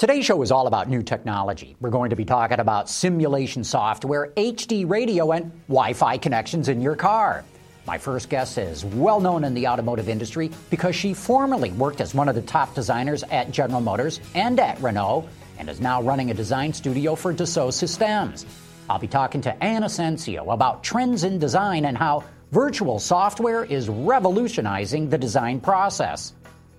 Today's show is all about new technology. We're going to be talking about simulation software, HD radio, and Wi Fi connections in your car. My first guest is well known in the automotive industry because she formerly worked as one of the top designers at General Motors and at Renault and is now running a design studio for Dassault Systems. I'll be talking to Anne Asensio about trends in design and how virtual software is revolutionizing the design process.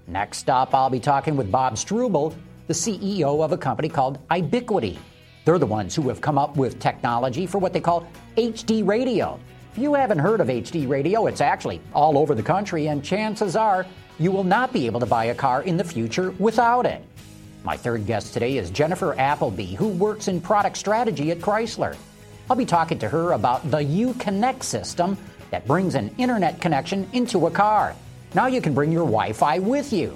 Next up, I'll be talking with Bob Struble, the CEO of a company called iBiquity. They're the ones who have come up with technology for what they call HD radio. If you haven't heard of HD radio, it's actually all over the country, and chances are you will not be able to buy a car in the future without it. My third guest today is Jennifer Appleby, who works in product strategy at Chrysler. I'll be talking to her about the Uconnect system that brings an internet connection into a car. Now you can bring your Wi Fi with you.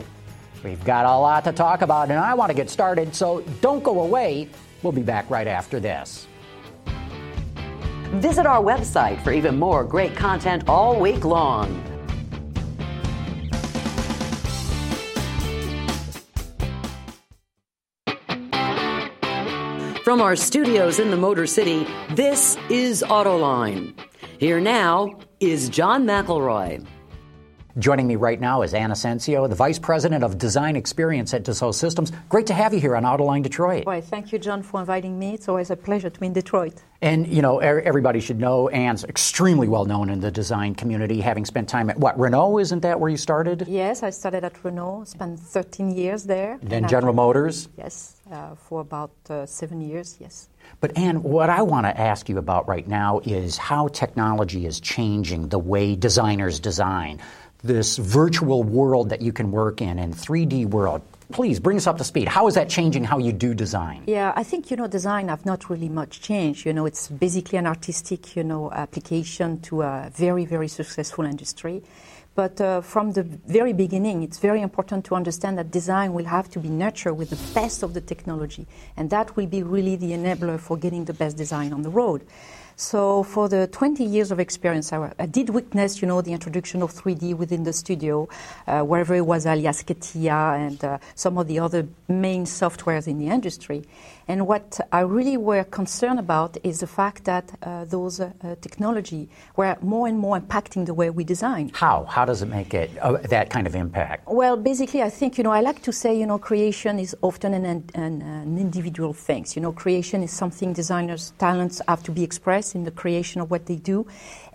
We've got a lot to talk about, and I want to get started, so don't go away. We'll be back right after this. Visit our website for even more great content all week long. From our studios in the Motor City, this is Autoline. Here now is John McElroy. Joining me right now is Anne Asensio, the Vice President of Design Experience at Dassault Systems. Great to have you here on Autoline Detroit. Well, thank you, John, for inviting me. It's always a pleasure to be in Detroit. And, you know, everybody should know Anne's extremely well known in the design community, having spent time at, what, Renault? Isn't that where you started? Yes, I started at Renault, spent 13 years there. Then General Motors? Yes, uh, for about uh, seven years, yes. But, Anne, what I want to ask you about right now is how technology is changing the way designers design this virtual world that you can work in and 3D world. Please bring us up to speed. How is that changing how you do design? Yeah, I think you know design have not really much changed. You know, it's basically an artistic you know application to a very very successful industry. But uh, from the very beginning, it's very important to understand that design will have to be nurtured with the best of the technology, and that will be really the enabler for getting the best design on the road. So for the 20 years of experience, I, I, did witness, you know, the introduction of 3D within the studio, uh, wherever it was alias CATIA and uh, some of the other main softwares in the industry. And what I really were concerned about is the fact that uh, those uh, technology were more and more impacting the way we design. How? How does it make it uh, that kind of impact? Well, basically, I think you know I like to say you know creation is often an, an, an individual thing. You know, creation is something designers' talents have to be expressed in the creation of what they do.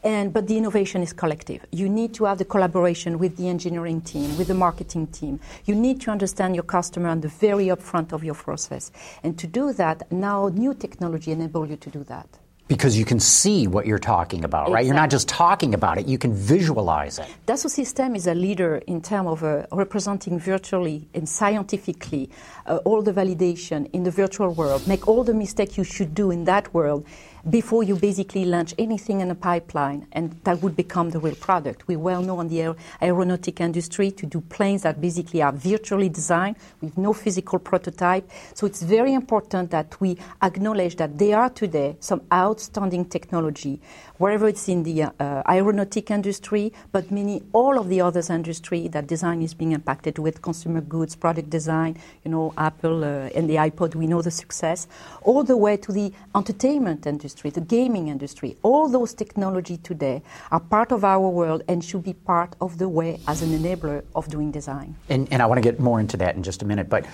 And, but the innovation is collective. You need to have the collaboration with the engineering team, with the marketing team. You need to understand your customer on the very upfront of your process. And to do that, now new technology enable you to do that. Because you can see what you're talking about, exactly. right? You're not just talking about it, you can visualize it. Dassault System is a leader in terms of uh, representing virtually and scientifically uh, all the validation in the virtual world, make all the mistakes you should do in that world before you basically launch anything in a pipeline, and that would become the real product. We well know in the aer- aeronautic industry to do planes that basically are virtually designed with no physical prototype. So it's very important that we acknowledge that there are today some outstanding technology, wherever it's in the uh, aeronautic industry, but many all of the others industry that design is being impacted with consumer goods, product design. You know, Apple uh, and the iPod, we know the success, all the way to the entertainment industry the gaming industry, all those technology today are part of our world and should be part of the way as an enabler of doing design. And, and I want to get more into that in just a minute, but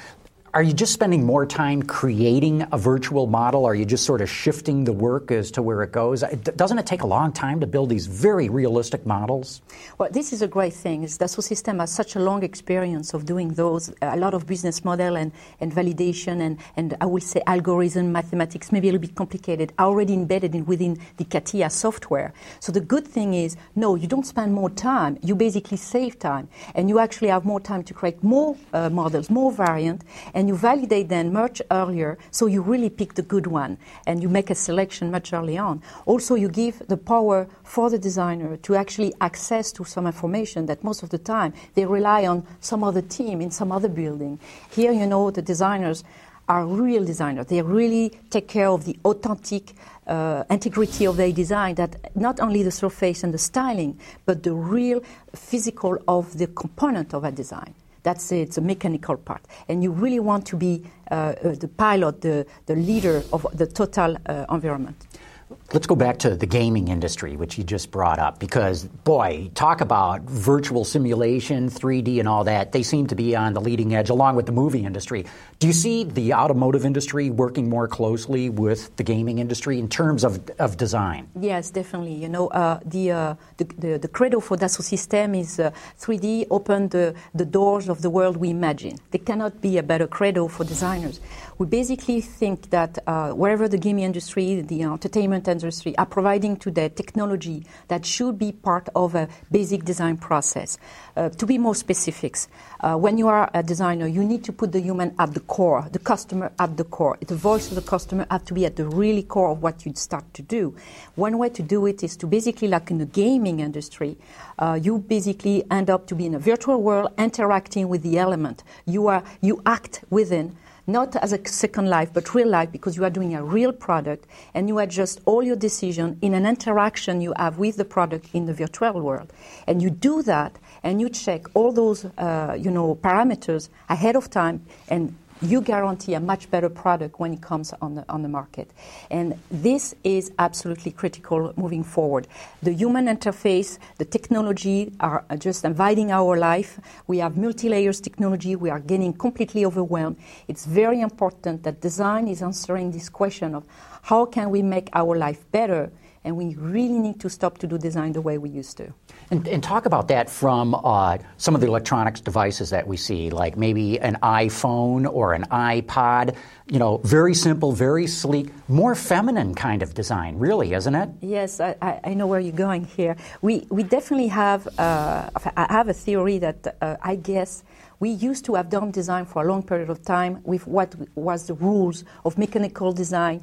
are you just spending more time creating a virtual model? Are you just sort of shifting the work as to where it goes? Doesn't it take a long time to build these very realistic models? Well, this is a great thing. Dassault System has such a long experience of doing those, a lot of business model and, and validation and, and I will say algorithm, mathematics, maybe a little bit complicated, already embedded in, within the CATIA software. So the good thing is, no, you don't spend more time. You basically save time. And you actually have more time to create more uh, models, more variant, and you validate them much earlier so you really pick the good one and you make a selection much early on. Also, you give the power for the designer to actually access to some information that most of the time they rely on some other team in some other building. Here, you know, the designers are real designers. They really take care of the authentic uh, integrity of their design, that not only the surface and the styling, but the real physical of the component of a design. That's it, it's a mechanical part. And you really want to be uh, uh, the pilot, the, the leader of the total uh, environment. Let's go back to the gaming industry, which you just brought up, because boy, talk about virtual simulation, 3D, and all that. They seem to be on the leading edge, along with the movie industry. Do you see the automotive industry working more closely with the gaming industry in terms of, of design? Yes, definitely. You know, uh, the, uh, the, the, the, credo for Dassault System is uh, 3D open the, the doors of the world we imagine. There cannot be a better credo for designers we basically think that uh, wherever the gaming industry, the entertainment industry are providing to today technology that should be part of a basic design process. Uh, to be more specific, uh, when you are a designer, you need to put the human at the core, the customer at the core. The voice of the customer has to be at the really core of what you start to do. One way to do it is to basically, like in the gaming industry, uh, you basically end up to be in a virtual world interacting with the element. You are you act within not as a second life, but real life, because you are doing a real product and you adjust all your decision in an interaction you have with the product in the virtual world. And you do that and you check all those, uh, you know, parameters ahead of time and you guarantee a much better product when it comes on the, on the market. And this is absolutely critical moving forward. The human interface, the technology are just inviting our life. We have multi-layers technology. We are getting completely overwhelmed. It's very important that design is answering this question of how can we make our life better and we really need to stop to do design the way we used to. And, and talk about that from uh, some of the electronics devices that we see, like maybe an iPhone or an iPod. You know, very simple, very sleek, more feminine kind of design, really, isn't it? Yes, I, I know where you're going here. We, we definitely have, uh, I have a theory that uh, I guess we used to have done design for a long period of time with what was the rules of mechanical design,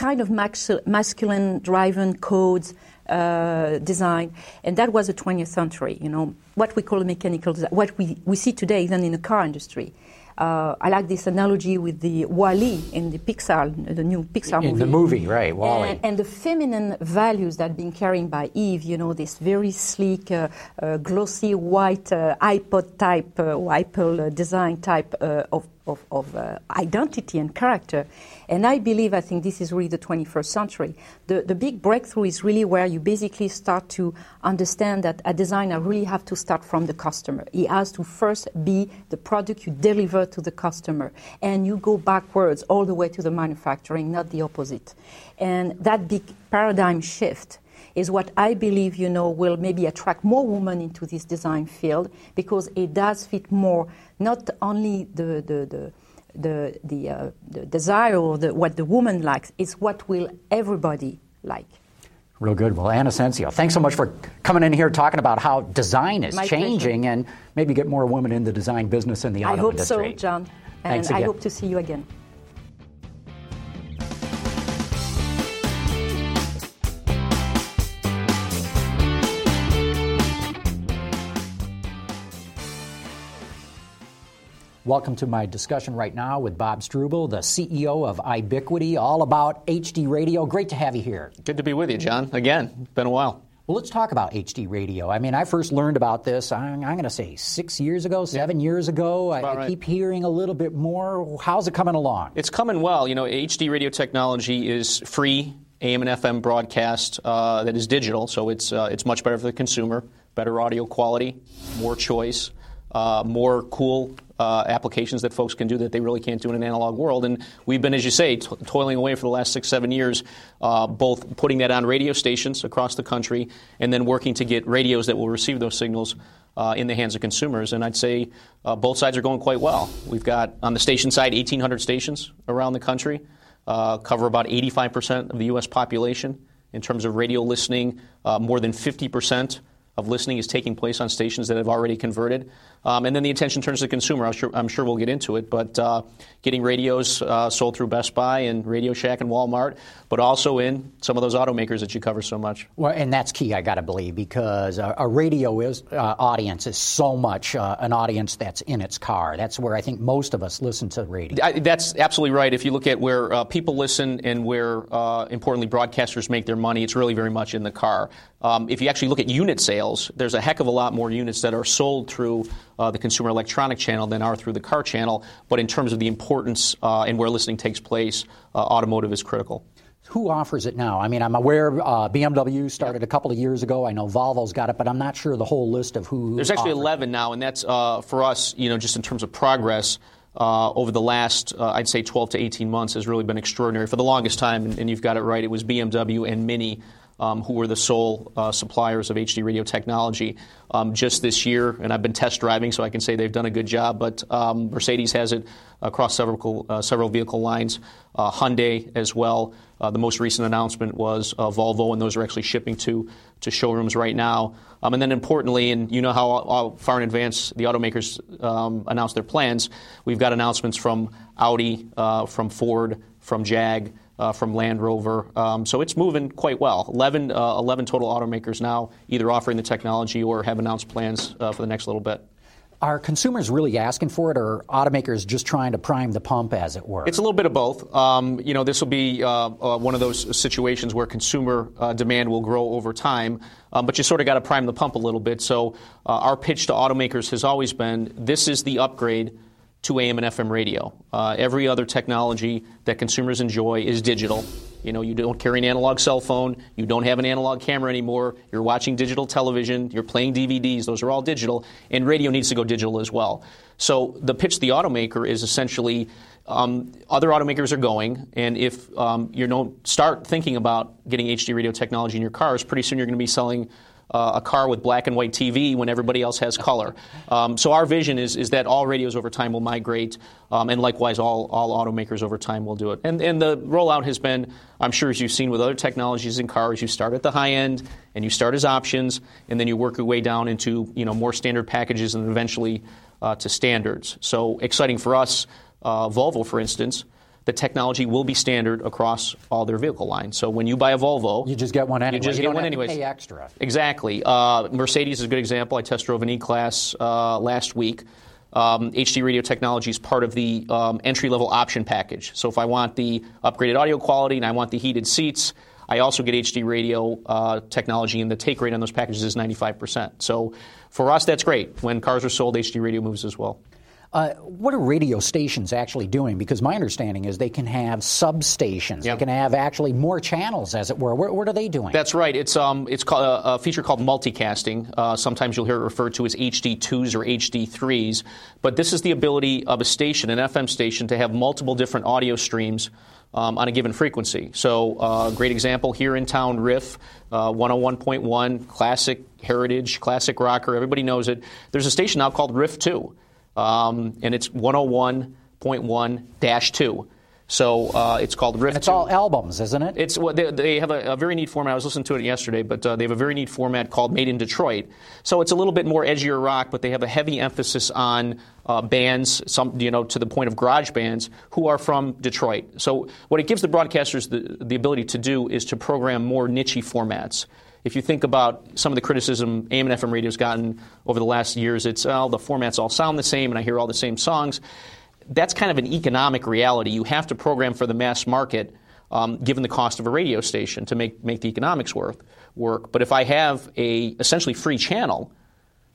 kind of masculine driven codes uh, design, and that was the 20th century. You know what we call mechanical design, what we, we see today even in the car industry. Uh, I like this analogy with the WALL-E in the Pixar, the new Pixar in movie. the movie, right? WALL-E. And, and, the feminine values that have been carried by Eve, you know, this very sleek, uh, uh, glossy white uh, iPod type, uh, Apple design type of of, of uh, identity and character. And I believe, I think this is really the 21st century. The, the big breakthrough is really where you basically start to understand that a designer really have to start from the customer. He has to first be the product you deliver to the customer. And you go backwards all the way to the manufacturing, not the opposite. And that big paradigm shift is what I believe, you know, will maybe attract more women into this design field because it does fit more not only the, the, the the the, uh, the desire or the, what the woman likes it's what will everybody like real good well anna thanks so much for coming in here talking about how design is My changing pleasure. and maybe get more women in the design business in the auto industry. i hope industry so john and thanks again. i hope to see you again Welcome to my discussion right now with Bob Struble, the CEO of iBiquity, all about HD radio. Great to have you here. Good to be with you, John. Again, been a while. Well, let's talk about HD radio. I mean, I first learned about this, I'm, I'm going to say six years ago, seven yeah. years ago. I, I keep hearing a little bit more. How's it coming along? It's coming well. You know, HD radio technology is free AM and FM broadcast uh, that is digital, so it's, uh, it's much better for the consumer, better audio quality, more choice. Uh, more cool uh, applications that folks can do that they really can't do in an analog world. And we've been, as you say, toiling away for the last six, seven years, uh, both putting that on radio stations across the country and then working to get radios that will receive those signals uh, in the hands of consumers. And I'd say uh, both sides are going quite well. We've got, on the station side, 1,800 stations around the country, uh, cover about 85% of the U.S. population. In terms of radio listening, uh, more than 50% of listening is taking place on stations that have already converted. Um, and then the attention turns to the consumer. I'm sure, I'm sure we'll get into it, but uh, getting radios uh, sold through Best Buy and Radio Shack and Walmart, but also in some of those automakers that you cover so much. Well, and that's key, I got to believe, because a, a radio is, uh, audience is so much uh, an audience that's in its car. That's where I think most of us listen to radio. I, that's absolutely right. If you look at where uh, people listen and where, uh, importantly, broadcasters make their money, it's really very much in the car. Um, if you actually look at unit sales, there's a heck of a lot more units that are sold through uh, the consumer electronic channel than are through the car channel. But in terms of the importance uh, and where listening takes place, uh, automotive is critical. Who offers it now? I mean, I'm aware uh, BMW started a couple of years ago. I know Volvo's got it, but I'm not sure the whole list of who. There's actually 11 now, and that's uh, for us, you know, just in terms of progress. Uh, over the last, uh, I'd say, 12 to 18 months has really been extraordinary. For the longest time, and, and you've got it right, it was BMW and Mini um, who were the sole uh, suppliers of HD radio technology. Um, just this year, and I've been test driving, so I can say they've done a good job. But um, Mercedes has it across several uh, several vehicle lines. Uh, Hyundai as well. Uh, the most recent announcement was uh, Volvo, and those are actually shipping to to showrooms right now. Um, and then importantly, and you know how, how far in advance the automakers um, announce their plans. We've got announcements from Audi, uh, from Ford, from Jag uh, from Land Rover. Um, so it's moving quite well. 11, uh, 11, total automakers now either offering the technology or have announced plans uh, for the next little bit. Are consumers really asking for it, or automakers just trying to prime the pump, as it were? It's a little bit of both. Um, you know, this will be uh, uh, one of those situations where consumer uh, demand will grow over time, um, but you sort of got to prime the pump a little bit. So, our pitch to automakers has always been: this is the upgrade to AM and FM radio. Uh, every other technology that consumers enjoy is digital. You know, you don't carry an analog cell phone, you don't have an analog camera anymore, you're watching digital television, you're playing DVDs, those are all digital, and radio needs to go digital as well. So the pitch to the automaker is essentially um, other automakers are going, and if um, you don't start thinking about getting HD radio technology in your cars, pretty soon you're going to be selling uh, a car with black and white TV when everybody else has color. Um, so our vision is, is that all radios over time will migrate, um, and likewise all, all automakers over time will do it. And, and the rollout has been, I'm sure as you've seen with other technologies in cars, you start at the high end and you start as options, and then you work your way down into you know more standard packages and eventually uh, to standards. So exciting for us, uh, Volvo, for instance the technology will be standard across all their vehicle lines. So when you buy a Volvo, you just get one anyway. You just you get one anyway. Pay extra. Exactly. Uh, Mercedes is a good example. I test drove an E-Class uh, last week. Um, HD radio technology is part of the um, entry level option package. So if I want the upgraded audio quality and I want the heated seats, I also get HD radio uh, technology, and the take rate on those packages is 95%. So for us, that's great. When cars are sold, HD radio moves as well. Uh, what are radio stations actually doing? Because my understanding is they can have substations. Yep. They can have actually more channels, as it were. What, what are they doing? That's right. It's um, it's called a, a feature called multicasting. Uh, sometimes you'll hear it referred to as HD2s or HD3s. But this is the ability of a station, an FM station, to have multiple different audio streams. Um, on a given frequency. So, uh, great example here in town, Riff uh, 101.1, classic heritage, classic rocker. Everybody knows it. There's a station now called Riff 2 um, and it's 101.1 2. So uh, it's called. And it's all albums, isn't it? It's well, they, they have a, a, very neat format. I was listening to it yesterday, but uh, they have a very neat format called Made in Detroit. So it's a little bit more edgier rock, but they have a heavy emphasis on uh, bands, some you know, to the point of garage bands who are from Detroit. So what it gives the broadcasters the, the ability to do is to program more niche formats if you think about some of the criticism AM and FM radio's gotten over the last years, it's, oh, the formats all sound the same and I hear all the same songs. That's kind of an economic reality. You have to program for the mass market um, given the cost of a radio station to make, make the economics worth, work. But if I have a essentially free channel,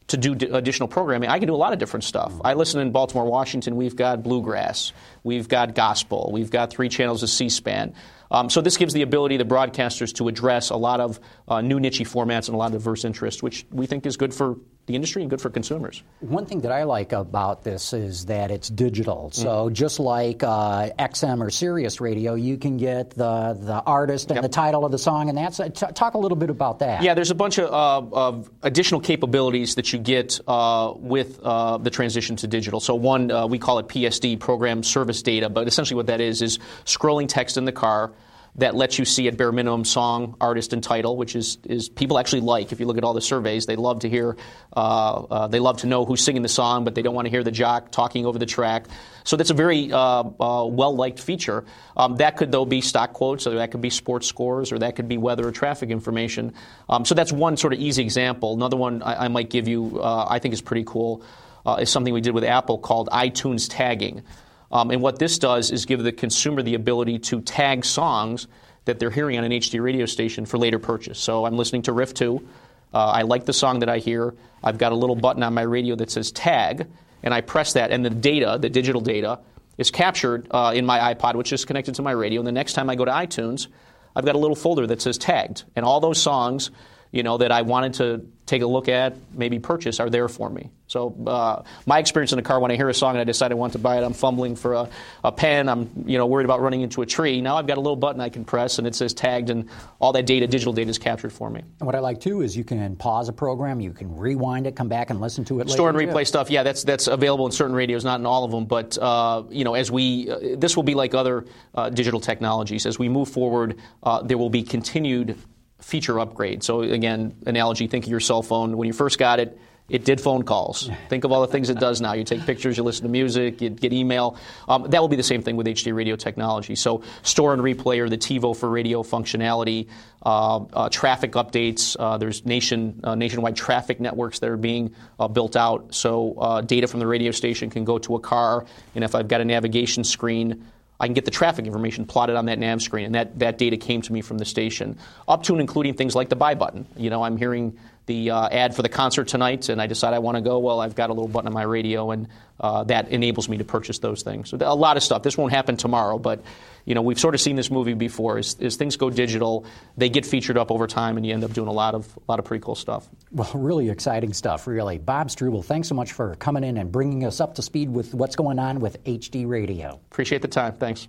to do d- additional programming, I can do a lot of different stuff. I listen in Baltimore, Washington. We've got bluegrass, we've got gospel, we've got three channels of C-SPAN. Um, so this gives the ability to broadcasters to address a lot of uh, new niche formats and a lot of diverse interests, which we think is good for the industry and good for consumers. One thing that I like about this is that it's digital. So mm. just like uh, XM or Sirius Radio, you can get the the artist and yep. the title of the song, and that's uh, t- talk a little bit about that. Yeah, there's a bunch of, uh, of additional capabilities that you get uh, with uh, the transition to digital. So one, uh, we call it PSD, Program Service Data, but essentially what that is is scrolling text in the car that lets you see at bare minimum song, artist, and title, which is, is people actually like. If you look at all the surveys, they love to hear, uh, uh, they love to know who's singing the song, but they don't want to hear the jock talking over the track. So that's a very uh, uh well liked feature. Um, that could, though, be stock quotes, or that could be sports scores, or that could be weather or traffic information. Um, so that's one sort of easy example. Another one I, I might give you, uh, I think is pretty cool, uh, is something we did with Apple called iTunes tagging. Um, and what this does is give the consumer the ability to tag songs that they're hearing on an HD radio station for later purchase. So I'm listening to Riff 2. Uh, I like the song that I hear. I've got a little button on my radio that says tag, and I press that, and the data, the digital data, is captured uh, in my iPod, which is connected to my radio. And the next time I go to iTunes, I've got a little folder that says tagged, and all those songs you know, that I wanted to take a look at, maybe purchase, are there for me. So uh, my experience in a car when I hear a song and I decide I want to buy it, I'm fumbling for a, a, pen. I'm you know worried about running into a tree. Now I've got a little button I can press and it says tagged, and all that data, digital data, is captured for me. And what I like too is you can pause a program, you can rewind it, come back and listen to it. Store and replay too. stuff. Yeah, that's that's available in certain radios, not in all of them. But uh, you know, as we uh, this will be like other uh, digital technologies. As we move forward, uh, there will be continued feature upgrade. So again, analogy, think of your cell phone. When you first got it, it did phone calls. Think of all the things it does now. You take pictures, you listen to music, you get email. Um, that will be the same thing with HD radio technology. So store and replay or the TiVo for radio functionality, uh, uh, traffic updates. Uh, there's nation uh, nationwide traffic networks that are being uh, built out. So uh, data from the radio station can go to a car, and if I've got a navigation screen, I can get the traffic information plotted on that nav screen, and that, that data came to me from the station, up to and including things like the buy button. You know, I'm hearing the uh, ad for the concert tonight, and I decide I want to go. Well, I've got a little button on my radio, and uh, that enables me to purchase those things. So a lot of stuff. This won't happen tomorrow, but you know we've sort of seen this movie before. As, as, things go digital, they get featured up over time, and you end up doing a lot of a lot of pretty cool stuff. Well, really exciting stuff. Really, Bob Struble, thanks so much for coming in and bringing us up to speed with what's going on with HD Radio. Appreciate the time. Thanks.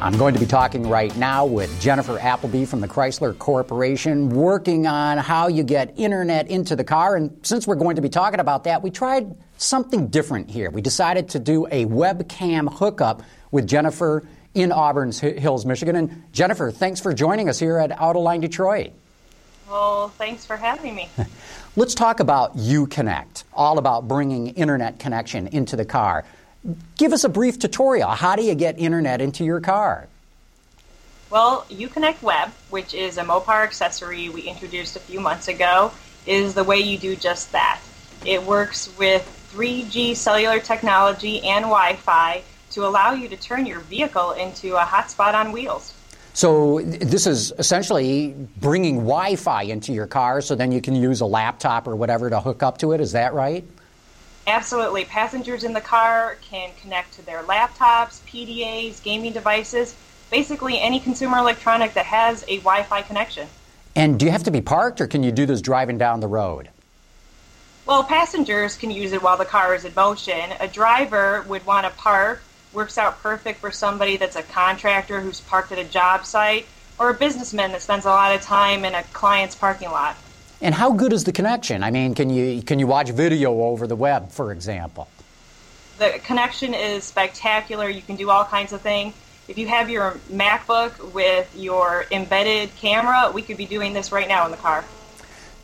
I'm going to be talking right now with Jennifer Appleby from the Chrysler Corporation, working on how you get internet into the car. And since we're going to be talking about that, we tried something different here. We decided to do a webcam hookup with Jennifer in Auburn Hills, Michigan. And Jennifer, thanks for joining us here at Autoline Detroit. Well, thanks for having me. Let's talk about Uconnect, all about bringing internet connection into the car. Give us a brief tutorial. How do you get internet into your car? Well, Uconnect Web, which is a Mopar accessory we introduced a few months ago, is the way you do just that. It works with 3G cellular technology and Wi Fi to allow you to turn your vehicle into a hotspot on wheels. So, this is essentially bringing Wi Fi into your car so then you can use a laptop or whatever to hook up to it. Is that right? Absolutely. Passengers in the car can connect to their laptops, PDAs, gaming devices, basically any consumer electronic that has a Wi Fi connection. And do you have to be parked or can you do this driving down the road? Well, passengers can use it while the car is in motion. A driver would want to park, works out perfect for somebody that's a contractor who's parked at a job site or a businessman that spends a lot of time in a client's parking lot. And how good is the connection? I mean, can you can you watch video over the web, for example? The connection is spectacular. You can do all kinds of things. If you have your MacBook with your embedded camera, we could be doing this right now in the car.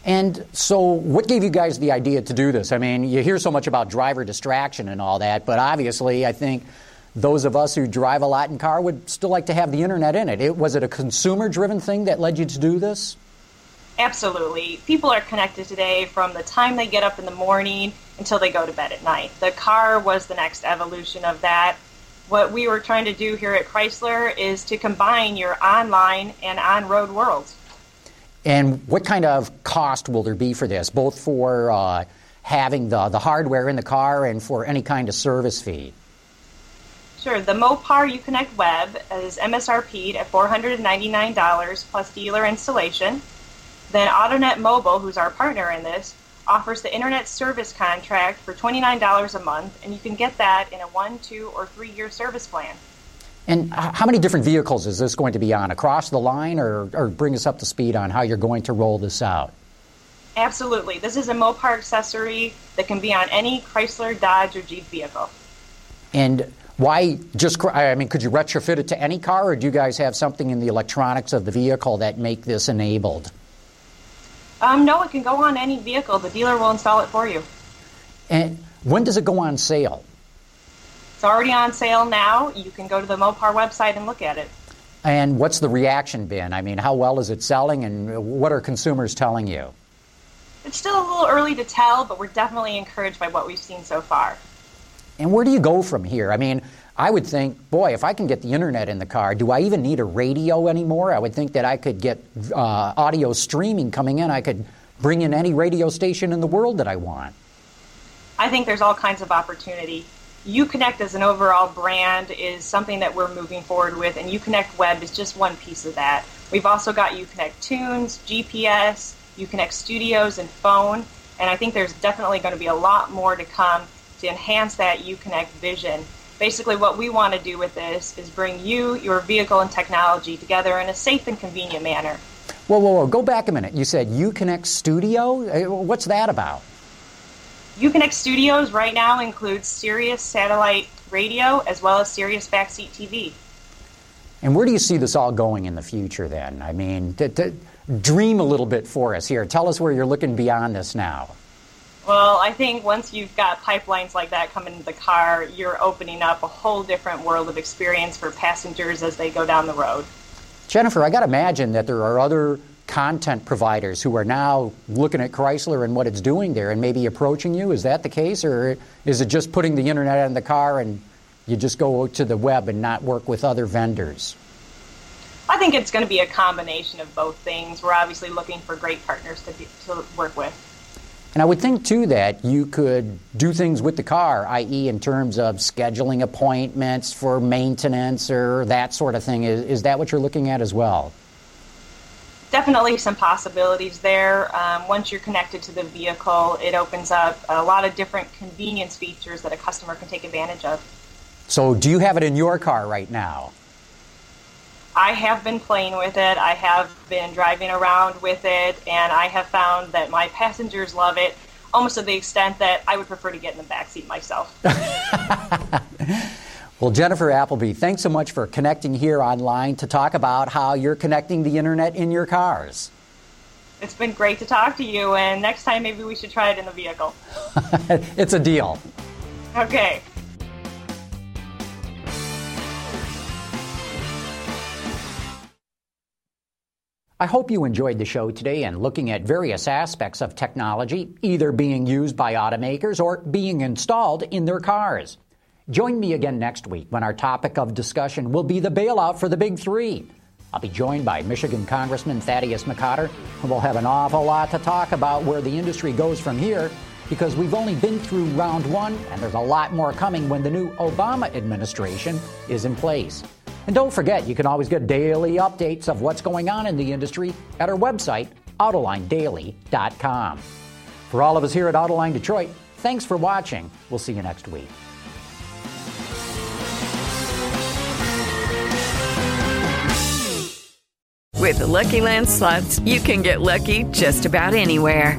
And so, what gave you guys the idea to do this? I mean, you hear so much about driver distraction and all that, but obviously, I think those of us who drive a lot in car would still like to have the internet in it. it was it a consumer driven thing that led you to do this? Absolutely. People are connected today from the time they get up in the morning until they go to bed at night. The car was the next evolution of that. What we were trying to do here at Chrysler is to combine your online and on road worlds. And what kind of cost will there be for this, both for uh, having the, the hardware in the car and for any kind of service fee? Sure. The Mopar Uconnect Web is MSRP'd at $499 plus dealer installation. Then AutoNet Mobile, who's our partner in this, offers the internet service contract for $29 a month, and you can get that in a one, two, or three year service plan. And how many different vehicles is this going to be on across the line, or, or bring us up to speed on how you're going to roll this out? Absolutely. This is a Mopar accessory that can be on any Chrysler, Dodge, or Jeep vehicle. And why just, I mean, could you retrofit it to any car, or do you guys have something in the electronics of the vehicle that make this enabled? Um, no, it can go on any vehicle. The dealer will install it for you. And when does it go on sale? It's already on sale now. You can go to the Mopar website and look at it. And what's the reaction been? I mean, how well is it selling, and what are consumers telling you? It's still a little early to tell, but we're definitely encouraged by what we've seen so far. And where do you go from here? I mean, I would think, boy, if I can get the internet in the car, do I even need a radio anymore? I would think that I could get uh, audio streaming coming in. I could bring in any radio station in the world that I want. I think there's all kinds of opportunity. Uconnect as an overall brand is something that we're moving forward with, and Uconnect Web is just one piece of that. We've also got Uconnect Tunes, GPS, Uconnect Studios, and Phone, and I think there's definitely going to be a lot more to come to enhance that Uconnect vision. Basically, what we want to do with this is bring you, your vehicle, and technology together in a safe and convenient manner. Whoa, whoa, whoa. Go back a minute. You said Uconnect Studio? Uh, What's that about? Uconnect Studios right now includes Sirius satellite radio as well as Sirius backseat TV. And where do you see this all going in the future then? I mean, to, to dream a little bit for us here. Tell us where you're looking beyond this now. Well, I think once you've got pipelines like that coming into the car, you're opening up a whole different world of experience for passengers as they go down the road. Jennifer, I got to imagine that there are other content providers who are now looking at Chrysler and what it's doing there and maybe approaching you. Is that the case, or is it just putting the internet in the car and you just go to the web and not work with other vendors? I think it's going to be a combination of both things. We're obviously looking for great partners to, be, to work with. And I would think, too, that you could do things with the car, i.e., in terms of scheduling appointments for maintenance or that sort of thing. Is, is that what you're looking at as well? Definitely some possibilities there. Um, once you're connected to the vehicle, it opens up a lot of different convenience features that a customer can take advantage of. So, do you have it in your car right now? I have been playing with it. I have been driving around with it, and I have found that my passengers love it almost to the extent that I would prefer to get in the back seat myself. Well, Jennifer Appleby, thanks so much for connecting here online to talk about how you're connecting the internet in your cars. it's been great to talk to you, and next time maybe we should try it in the vehicle. it's a deal. Okay. I hope you enjoyed the show today and looking at various aspects of technology, either being used by automakers or being installed in their cars. Join me again next week when our topic of discussion will be the bailout for the big three. I'll be joined by Michigan Congressman Thaddeus McCotter, and we'll have an awful lot to talk about where the industry goes from here because we've only been through round one and there's a lot more coming when the new Obama administration is in place. And don't forget, you can always get daily updates of what's going on in the industry at our website, AutolineDaily.com. For all of us here at Autoline Detroit, thanks for watching. We'll see you next week. With the Lucky Land slots, you can get lucky just about anywhere.